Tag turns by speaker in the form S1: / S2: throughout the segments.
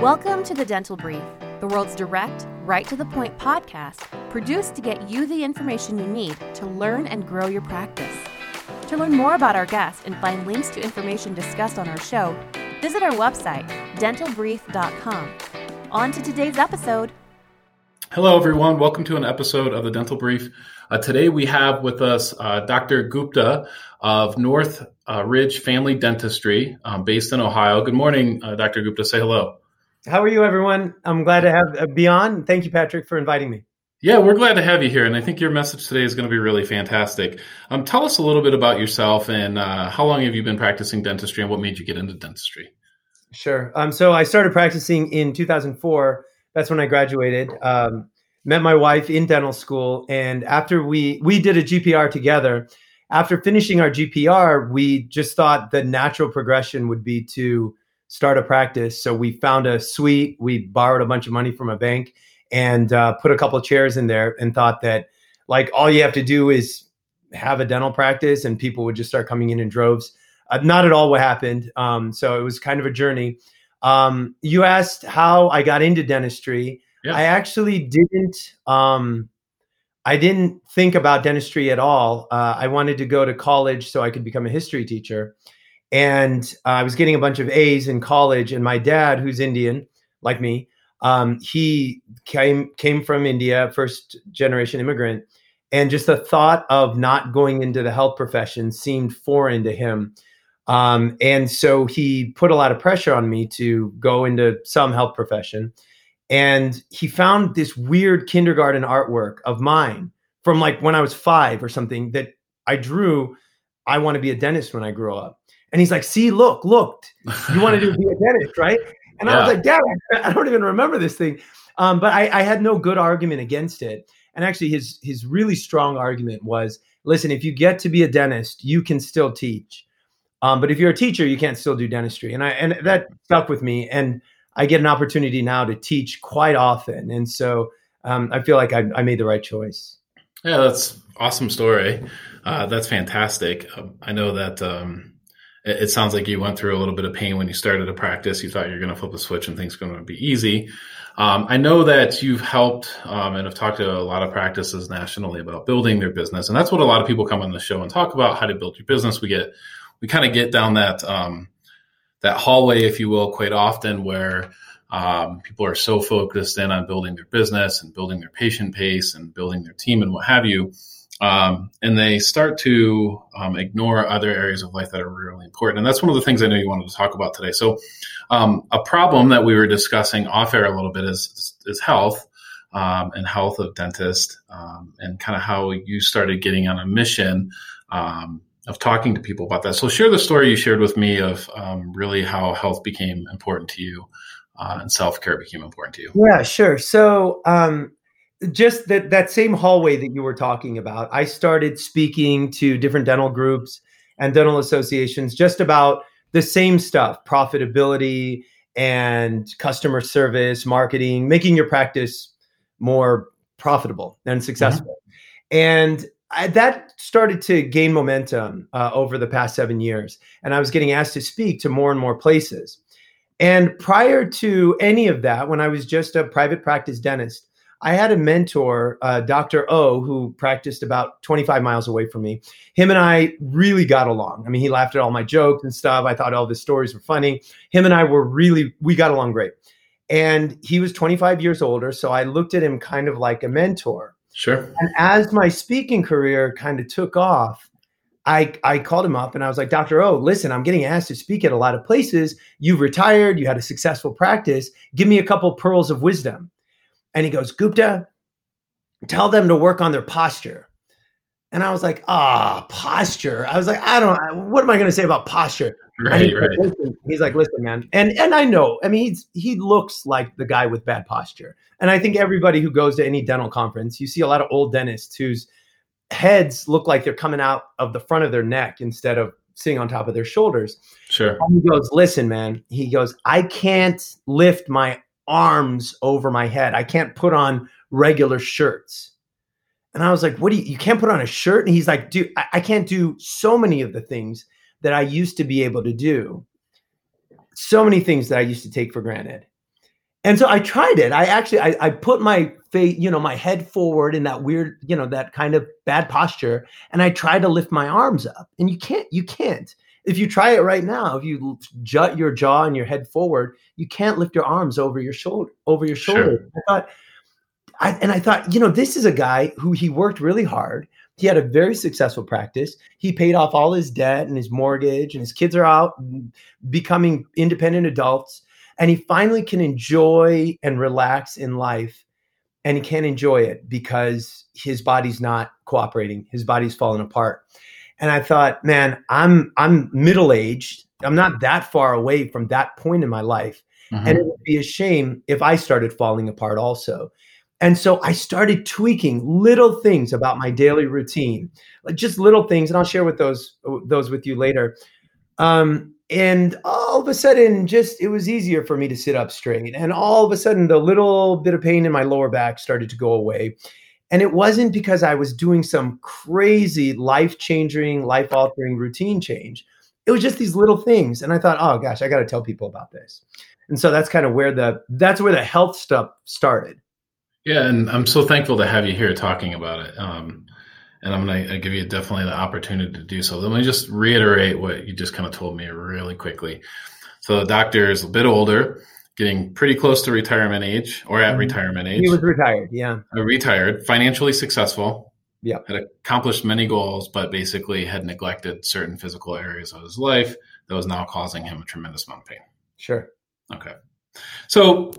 S1: Welcome to the Dental Brief, the world's direct, right to the point podcast produced to get you the information you need to learn and grow your practice. To learn more about our guests and find links to information discussed on our show, visit our website, dentalbrief.com. On to today's episode.
S2: Hello, everyone. Welcome to an episode of the Dental Brief. Uh, today we have with us uh, Dr. Gupta of North uh, Ridge Family Dentistry, um, based in Ohio. Good morning, uh, Dr. Gupta. Say hello.
S3: How are you, everyone? I'm glad to have uh, be on. Thank you, Patrick, for inviting me.
S2: Yeah, we're glad to have you here, and I think your message today is going to be really fantastic. Um, tell us a little bit about yourself and uh, how long have you been practicing dentistry, and what made you get into dentistry?
S3: Sure. Um, so I started practicing in 2004. That's when I graduated. Um, met my wife in dental school, and after we we did a GPR together. After finishing our GPR, we just thought the natural progression would be to start a practice. So we found a suite. We borrowed a bunch of money from a bank and uh, put a couple of chairs in there and thought that like all you have to do is have a dental practice and people would just start coming in in droves. Uh, not at all what happened. Um, so it was kind of a journey. Um, you asked how I got into dentistry. Yeah. I actually didn't. Um, I didn't think about dentistry at all. Uh, I wanted to go to college so I could become a history teacher and uh, I was getting a bunch of A's in college. And my dad, who's Indian like me, um, he came came from India, first generation immigrant, and just the thought of not going into the health profession seemed foreign to him. Um, and so he put a lot of pressure on me to go into some health profession. And he found this weird kindergarten artwork of mine from like when I was five or something that I drew. I want to be a dentist when I grow up. And he's like, see, look, look, you want to be a dentist, right? And yeah. I was like, Dad, I don't even remember this thing. Um, but I, I, had no good argument against it. And actually, his his really strong argument was, listen, if you get to be a dentist, you can still teach. Um, but if you're a teacher, you can't still do dentistry. And I and that stuck with me. And I get an opportunity now to teach quite often. And so um, I feel like I, I, made the right choice.
S2: Yeah, that's awesome story. Uh, that's fantastic. Um, I know that um, it, sounds like you went through a little bit of pain when you started a practice. You thought you're going to flip a switch and things going to be easy. Um, I know that you've helped um, and have talked to a lot of practices nationally about building their business, and that's what a lot of people come on the show and talk about how to build your business. We get we kind of get down that um, that hallway, if you will, quite often where um, people are so focused in on building their business and building their patient base and building their team and what have you um, and they start to um, ignore other areas of life that are really important. And that's one of the things I know you wanted to talk about today. So, um, a problem that we were discussing off air a little bit is is health um, and health of dentists, um, and kind of how you started getting on a mission um, of talking to people about that. So, share the story you shared with me of really how health became important to you. Uh, and self care became important to you.
S3: Yeah, sure. So, just that that same hallway that you were talking about i started speaking to different dental groups and dental associations just about the same stuff profitability and customer service marketing making your practice more profitable and successful mm-hmm. and I, that started to gain momentum uh, over the past seven years and i was getting asked to speak to more and more places and prior to any of that when i was just a private practice dentist I had a mentor, uh, Dr. O, who practiced about 25 miles away from me. Him and I really got along. I mean, he laughed at all my jokes and stuff. I thought all the stories were funny. Him and I were really, we got along great. And he was 25 years older. So I looked at him kind of like a mentor.
S2: Sure.
S3: And as my speaking career kind of took off, I, I called him up and I was like, Dr. O, listen, I'm getting asked to speak at a lot of places. You've retired, you had a successful practice. Give me a couple pearls of wisdom. And he goes, Gupta, tell them to work on their posture. And I was like, ah, posture. I was like, I don't. What am I going to say about posture?
S2: Right,
S3: he's,
S2: right.
S3: Like, he's like, listen, man, and and I know. I mean, he's he looks like the guy with bad posture. And I think everybody who goes to any dental conference, you see a lot of old dentists whose heads look like they're coming out of the front of their neck instead of sitting on top of their shoulders.
S2: Sure.
S3: And he goes, listen, man. He goes, I can't lift my arms over my head. I can't put on regular shirts. And I was like, what do you, you can't put on a shirt? And he's like, dude, I, I can't do so many of the things that I used to be able to do. So many things that I used to take for granted. and so I tried it. I actually I, I put my face, you know, my head forward in that weird, you know, that kind of bad posture, and I tried to lift my arms up. And you can't, you can't. If you try it right now, if you jut your jaw and your head forward, you can't lift your arms over your shoulder, over your shoulder. Sure. I thought, I, and I thought, you know, this is a guy who he worked really hard. He had a very successful practice. He paid off all his debt and his mortgage, and his kids are out mm, becoming independent adults and he finally can enjoy and relax in life and he can't enjoy it because his body's not cooperating his body's falling apart and i thought man i'm i'm middle-aged. I'm not that far away from that point in my life. Mm-hmm. and it would be a shame if i started falling apart also. And so i started tweaking little things about my daily routine like just little things and i'll share with those those with you later. Um, and all of a sudden just it was easier for me to sit up straight. And all of a sudden the little bit of pain in my lower back started to go away and it wasn't because i was doing some crazy life changing life altering routine change. It was just these little things. And i thought oh gosh i got to tell people about this. And so that's kind of where the that's where the health stuff started.
S2: Yeah and i'm so thankful to have you here talking about it um, and I'm going to give you definitely the opportunity to do so. Let me just reiterate what you just kind of told me really quickly. So the doctor is a bit older, getting pretty close to retirement age or at mm-hmm. retirement age.
S3: He was retired, yeah.
S2: Uh, retired, financially successful.
S3: Yeah.
S2: Had accomplished many goals, but basically had neglected certain physical areas of his life that was now causing him a tremendous amount of pain.
S3: Sure.
S2: Okay. So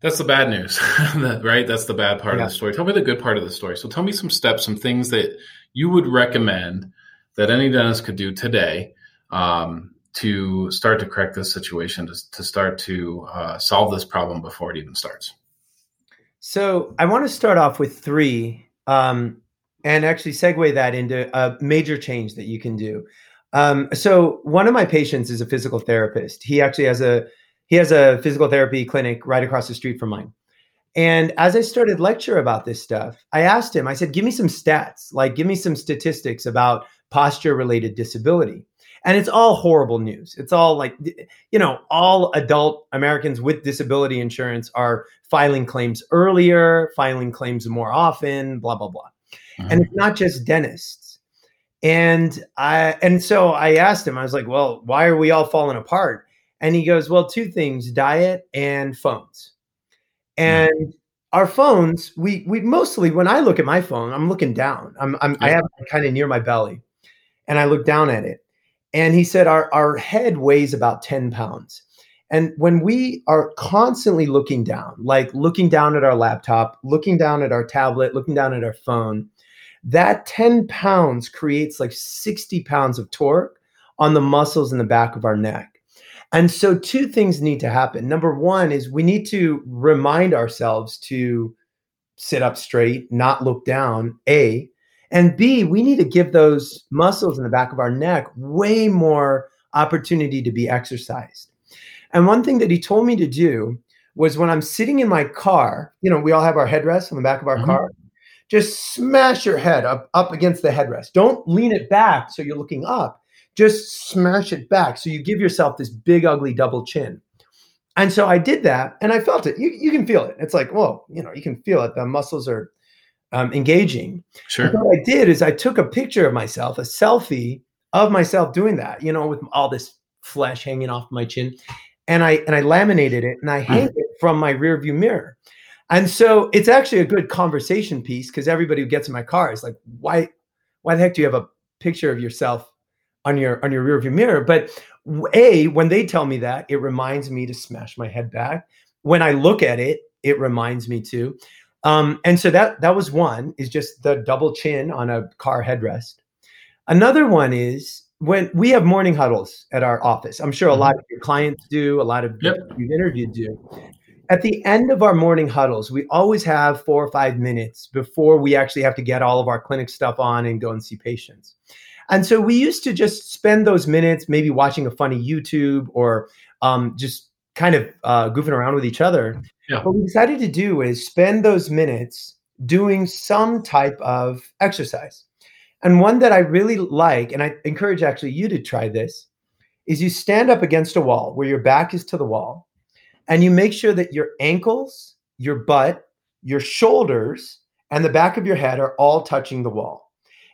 S2: that's the bad news, right? That's the bad part yeah. of the story. Tell me the good part of the story. So tell me some steps, some things that you would recommend that any dentist could do today um, to start to correct this situation, to, to start to uh, solve this problem before it even starts.
S3: So I want to start off with three um, and actually segue that into a major change that you can do. Um, so one of my patients is a physical therapist. He actually has a he has a physical therapy clinic right across the street from mine. And as I started lecture about this stuff, I asked him, I said, give me some stats, like give me some statistics about posture related disability. And it's all horrible news. It's all like, you know, all adult Americans with disability insurance are filing claims earlier, filing claims more often, blah, blah, blah. Mm-hmm. And it's not just dentists. And I, and so I asked him, I was like, well, why are we all falling apart? And he goes, Well, two things diet and phones. Hmm. And mm. our phones, we we mostly when I look at my phone, I'm looking down. I'm, I'm. I have it kind of near my belly. And I look down at it. And he said our, our head weighs about 10 pounds. And when we are constantly looking down, like looking down at our laptop, looking down at our tablet, looking down at our phone, that 10 pounds creates like 60 pounds of torque on the muscles in the back of our neck. And so, two things need to happen. Number one is we need to remind ourselves to sit up straight, not look down, A. And B, we need to give those muscles in the back of our neck way more opportunity to be exercised. And one thing that he told me to do was when I'm sitting in my car, you know, we all have our headrests on the back of our mm-hmm. car. Just smash your head up, up against the headrest. Don't lean it back so you're looking up just smash it back. So you give yourself this big, ugly double chin. And so I did that and I felt it. You, you can feel it. It's like, whoa, you know, you can feel it. The muscles are um, engaging.
S2: Sure.
S3: And what I did is I took a picture of myself, a selfie of myself doing that, you know, with all this flesh hanging off my chin. And I and I laminated it and I hang mm. it from my rear view mirror. And so it's actually a good conversation piece because everybody who gets in my car is like, why, why the heck do you have a picture of yourself on your on your rearview mirror. But a when they tell me that, it reminds me to smash my head back. When I look at it, it reminds me to. Um, and so that that was one is just the double chin on a car headrest. Another one is when we have morning huddles at our office. I'm sure a lot of your clients do, a lot of yep. you've interviewed do. At the end of our morning huddles, we always have four or five minutes before we actually have to get all of our clinic stuff on and go and see patients. And so we used to just spend those minutes maybe watching a funny YouTube or um, just kind of uh, goofing around with each other. Yeah. What we decided to do is spend those minutes doing some type of exercise. And one that I really like, and I encourage actually you to try this, is you stand up against a wall where your back is to the wall. and you make sure that your ankles, your butt, your shoulders, and the back of your head are all touching the wall.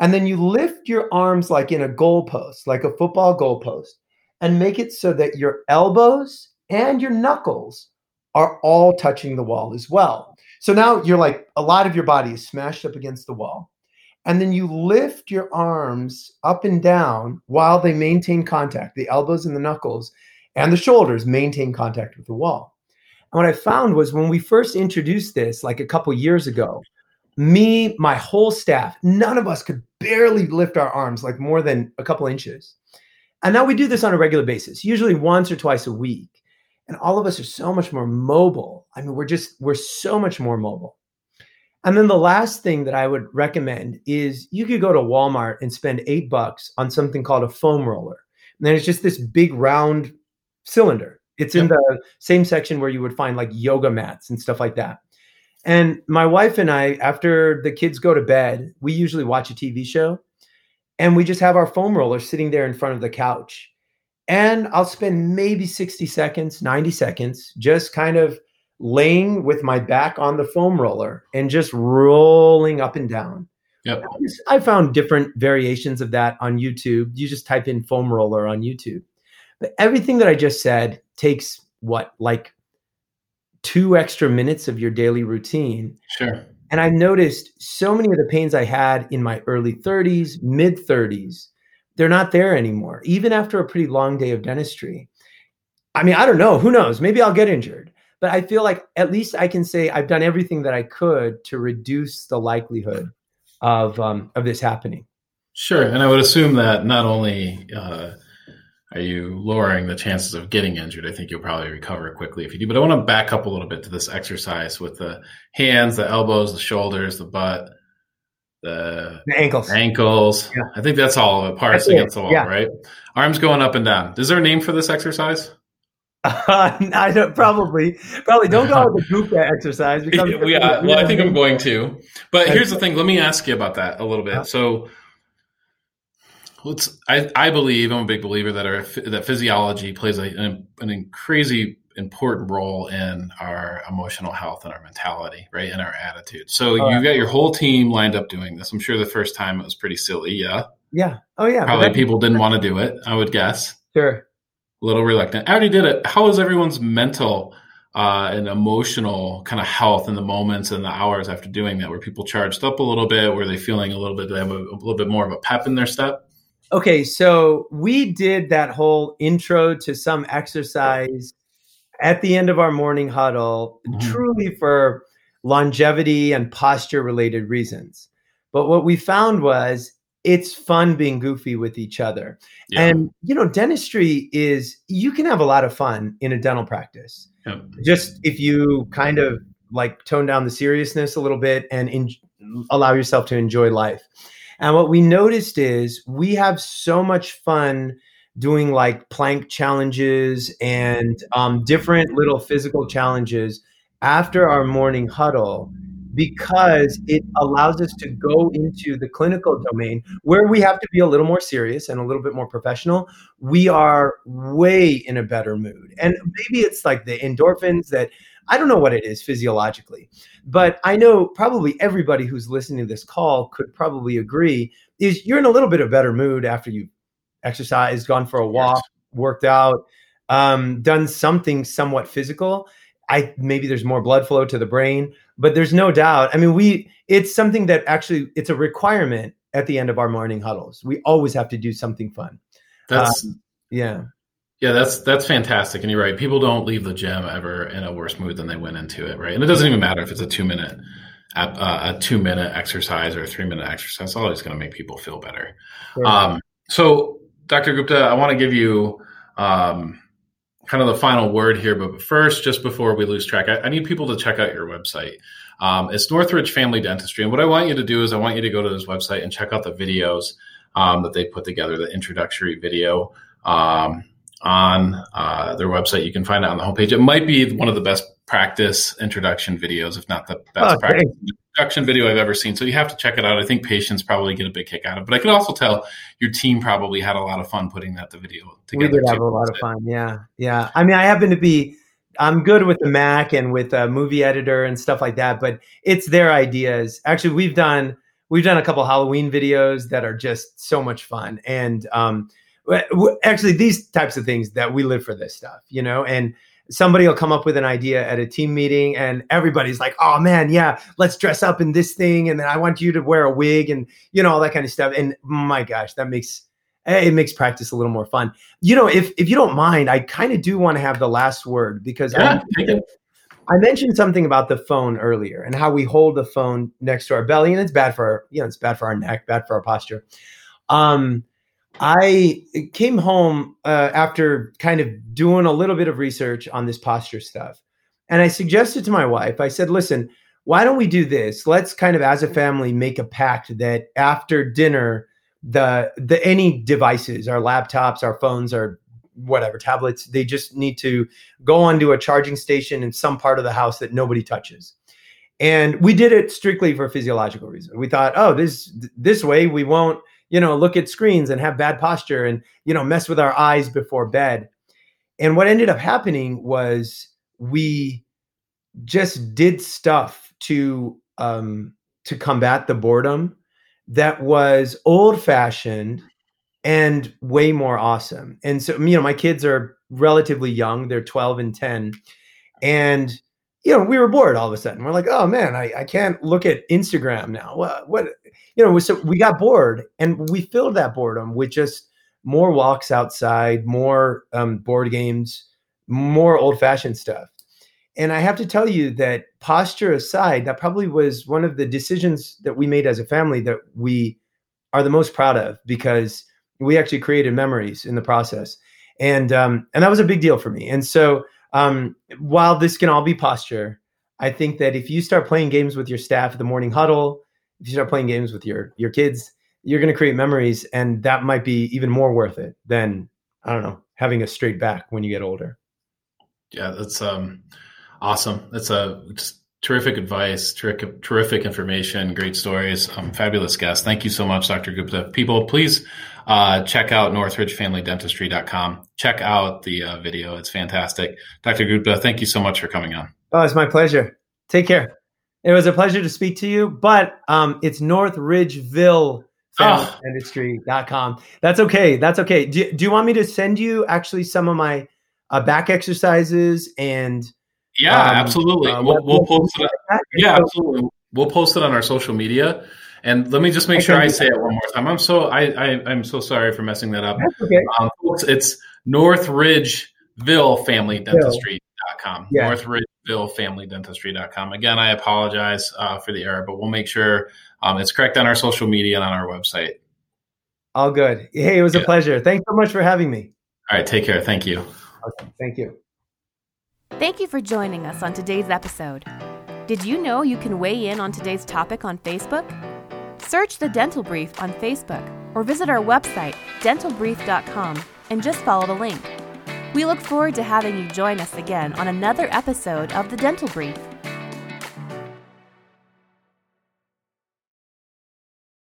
S3: And then you lift your arms like in a goalpost, like a football goalpost, and make it so that your elbows and your knuckles are all touching the wall as well. So now you're like a lot of your body is smashed up against the wall. And then you lift your arms up and down while they maintain contact. The elbows and the knuckles and the shoulders maintain contact with the wall. And what I found was when we first introduced this, like a couple years ago, me, my whole staff, none of us could barely lift our arms like more than a couple inches. And now we do this on a regular basis, usually once or twice a week. And all of us are so much more mobile. I mean, we're just, we're so much more mobile. And then the last thing that I would recommend is you could go to Walmart and spend eight bucks on something called a foam roller. And then it's just this big round cylinder. It's in the same section where you would find like yoga mats and stuff like that. And my wife and I, after the kids go to bed, we usually watch a TV show and we just have our foam roller sitting there in front of the couch. And I'll spend maybe 60 seconds, 90 seconds, just kind of laying with my back on the foam roller and just rolling up and down.
S2: Yep.
S3: I found different variations of that on YouTube. You just type in foam roller on YouTube. But everything that I just said takes what, like two extra minutes of your daily routine.
S2: Sure.
S3: And I noticed so many of the pains I had in my early 30s, mid 30s, they're not there anymore, even after a pretty long day of dentistry. I mean, I don't know. Who knows? Maybe I'll get injured. But I feel like at least I can say I've done everything that I could to reduce the likelihood of um, of this happening.
S2: Sure, and I would assume that not only uh, are you lowering the chances of getting injured, I think you'll probably recover quickly if you do. But I want to back up a little bit to this exercise with the hands, the elbows, the shoulders, the butt, the,
S3: the ankles.
S2: Ankles. Yeah. I think that's all of it. Parts that's against it. the wall, yeah. right? Arms going up and down. Is there a name for this exercise?
S3: Uh, I don't probably probably don't call it the group exercise.
S2: Because yeah, well, I think I'm going to. But here's the thing. Let me ask you about that a little bit. So, let's. I, I believe I'm a big believer that our that physiology plays a, an, an crazy important role in our emotional health and our mentality, right, and our attitude. So oh, you got your whole team lined up doing this. I'm sure the first time it was pretty silly. Yeah.
S3: Yeah. Oh yeah.
S2: Probably people didn't want to do it. I would guess.
S3: Sure
S2: a little reluctant. I already did it. How is everyone's mental uh, and emotional kind of health in the moments and the hours after doing that? Were people charged up a little bit? Were they feeling a little bit? They have a, a little bit more of a pep in their step?
S3: Okay, so we did that whole intro to some exercise at the end of our morning huddle, mm-hmm. truly for longevity and posture related reasons. But what we found was it's fun being goofy with each other. Yeah. And you know, dentistry is you can have a lot of fun in a dental practice. Just if you kind of like tone down the seriousness a little bit and in, allow yourself to enjoy life. And what we noticed is we have so much fun doing like plank challenges and um, different little physical challenges after our morning huddle because it allows us to go into the clinical domain where we have to be a little more serious and a little bit more professional. We are way in a better mood. And maybe it's like the endorphins that I don't know what it is physiologically, but I know probably everybody who's listening to this call could probably agree is you're in a little bit of better mood after you exercised, gone for a walk, worked out, um, done something somewhat physical. I maybe there's more blood flow to the brain, but there's no doubt. I mean, we it's something that actually it's a requirement at the end of our morning huddles. We always have to do something fun.
S2: That's
S3: um, yeah.
S2: Yeah, that's that's fantastic, and you're right. People don't leave the gym ever in a worse mood than they went into it, right? And it doesn't even matter if it's a two minute, uh, a two minute exercise or a three minute exercise. It's always going to make people feel better. Sure. Um, so, Dr. Gupta, I want to give you um, kind of the final word here. But first, just before we lose track, I, I need people to check out your website. Um, it's Northridge Family Dentistry. And what I want you to do is I want you to go to this website and check out the videos um, that they put together, the introductory video um, on uh, their website. You can find it on the homepage. It might be one of the best practice introduction videos, if not the best oh, practice introduction video I've ever seen. So you have to check it out. I think patients probably get a big kick out of it. But I can also tell your team probably had a lot of fun putting that the video together.
S3: We did have a lot of fun. Yeah. Yeah. I mean, I happen to be I'm good with the Mac and with a movie editor and stuff like that, but it's their ideas. Actually, we've done we've done a couple Halloween videos that are just so much fun, and um, actually these types of things that we live for this stuff, you know, and somebody will come up with an idea at a team meeting and everybody's like oh man yeah let's dress up in this thing and then i want you to wear a wig and you know all that kind of stuff and my gosh that makes it makes practice a little more fun. You know, if if you don't mind, I kind of do want to have the last word because
S2: yeah,
S3: I, I, mentioned something about the phone earlier and how we hold the phone next to our belly, and it's bad for our, you know, it's bad for our neck, bad for our posture. Um, I came home uh, after kind of doing a little bit of research on this posture stuff, and I suggested to my wife, I said, "Listen, why don't we do this? Let's kind of, as a family, make a pact that after dinner." the the any devices, our laptops, our phones, our whatever tablets, they just need to go onto a charging station in some part of the house that nobody touches. And we did it strictly for physiological reasons. We thought, oh, this this way we won't, you know, look at screens and have bad posture and you know mess with our eyes before bed. And what ended up happening was we just did stuff to um, to combat the boredom that was old fashioned and way more awesome. And so, you know, my kids are relatively young, they're 12 and 10. And, you know, we were bored all of a sudden. We're like, oh man, I, I can't look at Instagram now. What, what, you know, so we got bored and we filled that boredom with just more walks outside, more um, board games, more old fashioned stuff. And I have to tell you that posture aside, that probably was one of the decisions that we made as a family that we are the most proud of because we actually created memories in the process. And um, and that was a big deal for me. And so um, while this can all be posture, I think that if you start playing games with your staff at the morning huddle, if you start playing games with your your kids, you're going to create memories, and that might be even more worth it than I don't know having a straight back when you get older.
S2: Yeah, that's um, Awesome. That's a terrific advice, terrific, terrific information, great stories, um, fabulous guest. Thank you so much, Dr. Gupta. People, please uh, check out northridgefamilydentistry.com. Check out the uh, video. It's fantastic. Dr. Gupta, thank you so much for coming on.
S3: Oh, it's my pleasure. Take care. It was a pleasure to speak to you, but um, it's Northridgeville oh. Dentistry.com. That's okay. That's okay. Do, do you want me to send you actually some of my uh, back exercises and
S2: yeah, um, absolutely. Uh, we'll, we'll post it. Yeah, absolutely. We'll post it on our social media. And let me just make sure I say it one more time. I'm so I, I am so sorry for messing that up.
S3: That's okay. Um,
S2: folks, it's Northridgeville Family Dentistry.com. Yeah. Northridgeville Family Dentistry.com. Again, I apologize uh, for the error, but we'll make sure um, it's correct on our social media and on our website.
S3: All good. Hey, it was yeah. a pleasure. Thanks so much for having me.
S2: All right. Take care. Thank you.
S3: Okay, thank you.
S1: Thank you for joining us on today's episode. Did you know you can weigh in on today's topic on Facebook? Search the Dental Brief on Facebook or visit our website, dentalbrief.com, and just follow the link. We look forward to having you join us again on another episode of the Dental Brief.